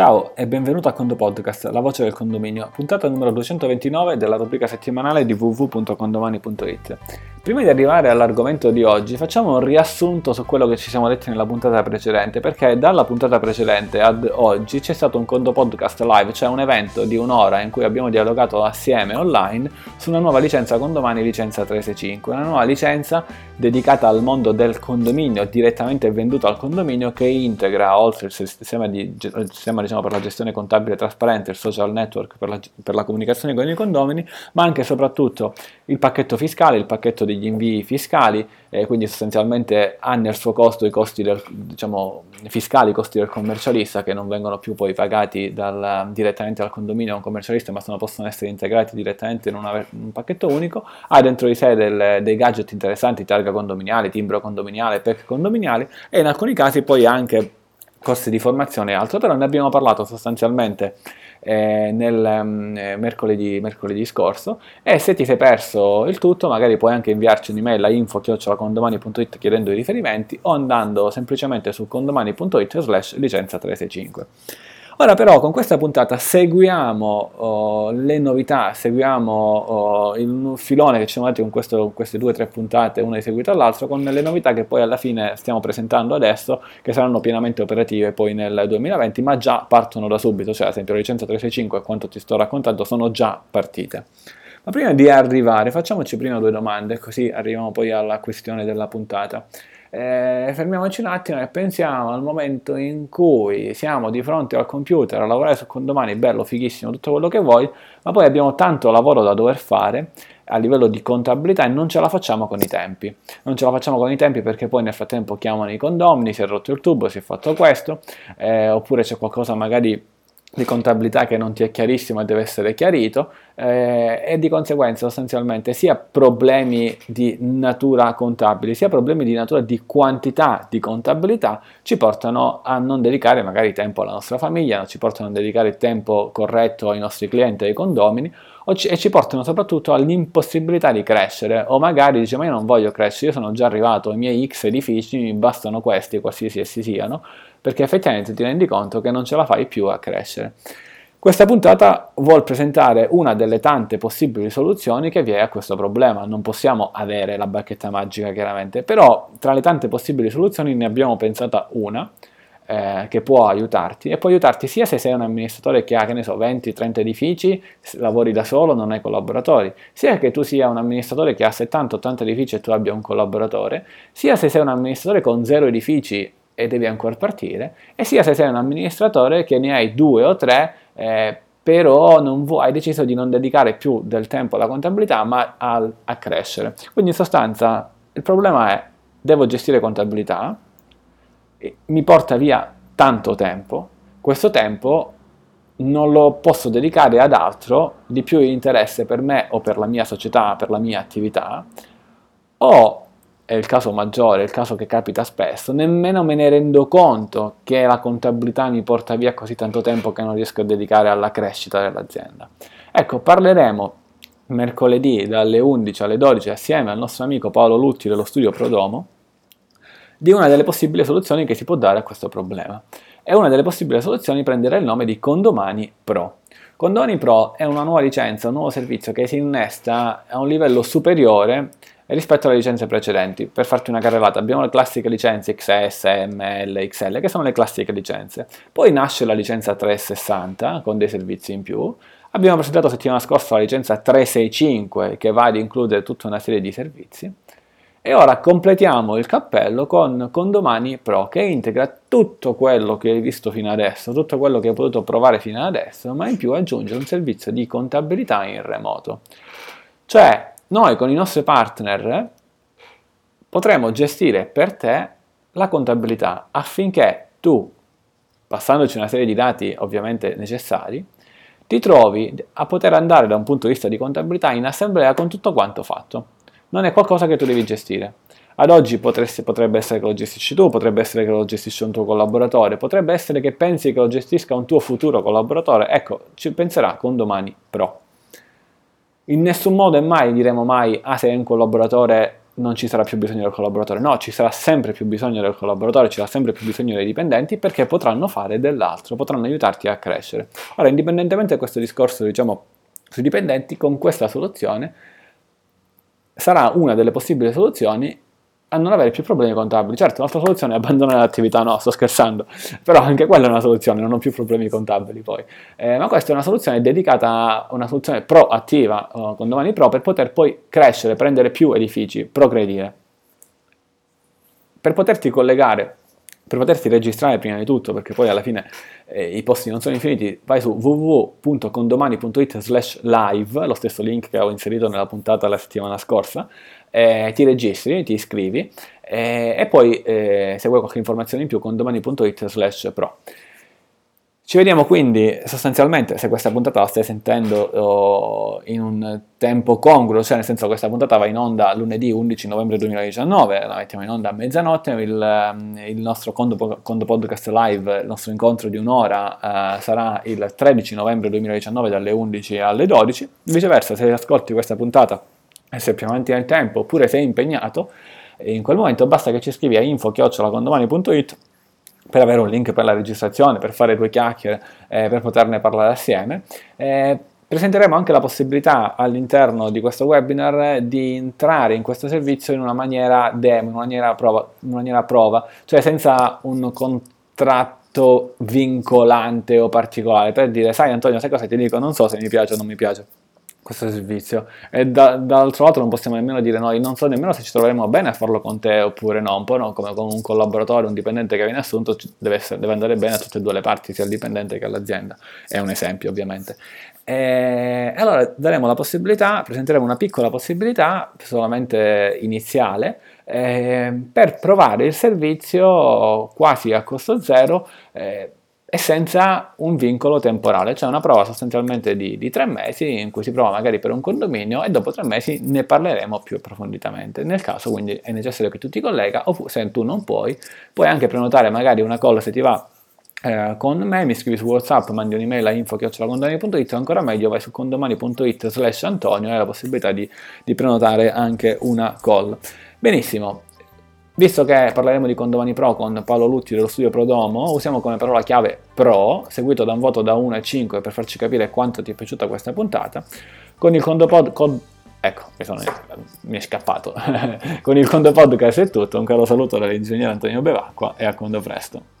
Ciao e benvenuto a Condo Podcast, la voce del condominio, puntata numero 229 della rubrica settimanale di www.condomani.it. Prima di arrivare all'argomento di oggi, facciamo un riassunto su quello che ci siamo detti nella puntata precedente, perché dalla puntata precedente ad oggi c'è stato un Condo Podcast live, cioè un evento di un'ora in cui abbiamo dialogato assieme online su una nuova licenza Condomani, licenza 365, una nuova licenza dedicata al mondo del condominio, direttamente venduta al condominio, che integra, oltre il sistema, di, sistema diciamo, per la gestione contabile trasparente, il social network per la, per la comunicazione con i condomini, ma anche e soprattutto il pacchetto fiscale, il pacchetto degli invii fiscali, eh, quindi sostanzialmente ha nel suo costo i costi del, diciamo, fiscali, i costi del commercialista che non vengono più poi pagati dal, direttamente dal condominio o un commercialista, ma sono, possono essere integrati direttamente in, una, in, un pacchetto unico, ha dentro di sé del, dei gadget interessanti, targa condominiale, timbro condominiale, PEC condominiali e in alcuni casi poi anche costi di formazione e altro, però ne abbiamo parlato sostanzialmente eh, nel um, mercoledì, mercoledì, scorso e se ti sei perso il tutto magari puoi anche inviarci un'email a info.condomani.it chiedendo i riferimenti o andando semplicemente su condomani.it slash licenza 365. Ora però con questa puntata seguiamo oh, le novità, seguiamo oh, il filone che ci siamo dati con questo, queste due o tre puntate, una di seguito all'altro, con le novità che poi alla fine stiamo presentando adesso, che saranno pienamente operative poi nel 2020, ma già partono da subito, cioè ad esempio la licenza 365 e quanto ti sto raccontando sono già partite. Ma prima di arrivare facciamoci prima due domande, così arriviamo poi alla questione della puntata. Eh, fermiamoci un attimo e pensiamo al momento in cui siamo di fronte al computer a lavorare su condomani, bello, fighissimo, tutto quello che vuoi, ma poi abbiamo tanto lavoro da dover fare a livello di contabilità e non ce la facciamo con i tempi. Non ce la facciamo con i tempi perché poi nel frattempo chiamano i condomini, si è rotto il tubo, si è fatto questo, eh, oppure c'è qualcosa magari di contabilità che non ti è chiarissimo e deve essere chiarito eh, e di conseguenza sostanzialmente sia problemi di natura contabile sia problemi di natura di quantità di contabilità ci portano a non dedicare magari tempo alla nostra famiglia, ci portano a dedicare tempo corretto ai nostri clienti, ai condomini e ci portano soprattutto all'impossibilità di crescere o magari dice ma io non voglio crescere, io sono già arrivato ai miei x edifici, mi bastano questi, qualsiasi essi siano, perché effettivamente ti rendi conto che non ce la fai più a crescere. Questa puntata vuol presentare una delle tante possibili soluzioni che vi è a questo problema. Non possiamo avere la bacchetta magica chiaramente, però tra le tante possibili soluzioni ne abbiamo pensata una eh, che può aiutarti e può aiutarti sia se sei un amministratore che ha, che ne so, 20-30 edifici, lavori da solo, non hai collaboratori, sia che tu sia un amministratore che ha 70-80 edifici e tu abbia un collaboratore, sia se sei un amministratore con zero edifici e devi ancora partire, e sia se sei un amministratore che ne hai due o tre, eh, però vuoi, hai deciso di non dedicare più del tempo alla contabilità, ma al, a crescere. Quindi in sostanza il problema è, devo gestire contabilità, mi porta via tanto tempo, questo tempo non lo posso dedicare ad altro di più interesse per me o per la mia società, per la mia attività, è il caso maggiore, il caso che capita spesso, nemmeno me ne rendo conto che la contabilità mi porta via così tanto tempo che non riesco a dedicare alla crescita dell'azienda. Ecco, parleremo mercoledì dalle 11 alle 12 assieme al nostro amico Paolo Lutti dello studio Prodomo di una delle possibili soluzioni che si può dare a questo problema. E una delle possibili soluzioni prenderà il nome di Condomani Pro. Condomani Pro è una nuova licenza, un nuovo servizio che si innesta a un livello superiore rispetto alle licenze precedenti. Per farti una carrellata, abbiamo le classiche licenze XS, ML, XL, che sono le classiche licenze. Poi nasce la licenza 360 con dei servizi in più. Abbiamo presentato settimana scorsa la licenza 365 che va ad includere tutta una serie di servizi. E ora completiamo il cappello con Condomani Pro che integra tutto quello che hai visto fino adesso, tutto quello che hai potuto provare fino adesso, ma in più aggiunge un servizio di contabilità in remoto. Cioè, noi con i nostri partner potremo gestire per te la contabilità affinché tu, passandoci una serie di dati ovviamente necessari, ti trovi a poter andare da un punto di vista di contabilità in assemblea con tutto quanto fatto. Non è qualcosa che tu devi gestire. Ad oggi potresti, potrebbe essere che lo gestisci tu, potrebbe essere che lo gestisce un tuo collaboratore, potrebbe essere che pensi che lo gestisca un tuo futuro collaboratore. Ecco, ci penserà con domani pro. In nessun modo e mai diremo mai, ah sei un collaboratore non ci sarà più bisogno del collaboratore, no, ci sarà sempre più bisogno del collaboratore, ci sarà sempre più bisogno dei dipendenti perché potranno fare dell'altro, potranno aiutarti a crescere. Ora, indipendentemente da questo discorso, diciamo, sui dipendenti, con questa soluzione sarà una delle possibili soluzioni a non avere più problemi contabili. Certo, l'altra soluzione è abbandonare l'attività, no, sto scherzando, però anche quella è una soluzione, non ho più problemi contabili poi. Eh, ma questa è una soluzione dedicata a una soluzione proattiva uh, con domani pro per poter poi crescere, prendere più edifici, progredire. Per poterti collegare per poterti registrare prima di tutto, perché poi alla fine eh, i posti non sono infiniti, vai su www.condomani.it slash live, lo stesso link che ho inserito nella puntata la settimana scorsa, eh, ti registri, ti iscrivi eh, e poi eh, se vuoi qualche informazione in più condomani.it slash pro. Ci vediamo quindi sostanzialmente, se questa puntata la stai sentendo oh, in un tempo congruo, cioè nel senso che questa puntata va in onda lunedì 11 novembre 2019, la mettiamo in onda a mezzanotte, il, ehm, il nostro Condo, Condo, Podcast Live, il nostro incontro di un'ora eh, sarà il 13 novembre 2019 dalle 11 alle 12, viceversa se ascolti questa puntata e sei più avanti nel tempo oppure sei impegnato, in quel momento basta che ci scrivi a info-condomani.it per avere un link per la registrazione, per fare due chiacchiere, eh, per poterne parlare assieme. Eh, presenteremo anche la possibilità all'interno di questo webinar di entrare in questo servizio in una maniera demo, in una maniera prova, una maniera prova cioè senza un contratto vincolante o particolare, per dire, sai Antonio, sai cosa ti dico? Non so se mi piace o non mi piace questo servizio. E da, dall'altro lato non possiamo nemmeno dire noi non so nemmeno se ci troveremo bene a farlo con te oppure no un po' no come con un collaboratore un dipendente che viene assunto deve, essere, deve andare bene a tutte e due le parti sia il dipendente che l'azienda. È un esempio ovviamente. E allora daremo la possibilità presenteremo una piccola possibilità solamente iniziale eh, per provare il servizio quasi a costo zero eh, e senza un vincolo temporale, cioè una prova sostanzialmente di, di, tre mesi in cui si prova magari per un condominio e dopo tre mesi ne parleremo più approfonditamente. Nel caso quindi è necessario che tu ti collega, oppure se tu non puoi, puoi anche prenotare magari una call se ti va eh, con me, mi scrivi su WhatsApp, mandi un'email a info.condomani.it, ancora meglio vai su condomani.it slash Antonio e hai la possibilità di, di prenotare anche una call. Benissimo, Visto che parleremo di Condomani Pro con Paolo Lutti dello studio Prodomo, usiamo come parola chiave Pro, seguito da un voto da 1 a 5 per farci capire quanto ti è piaciuta questa puntata. Con il Condopod... Con, ecco, sono, mi è scappato. con il Condo Podcast è tutto, un caro saluto dall'ingegnere Antonio Bevacqua e a Condo presto.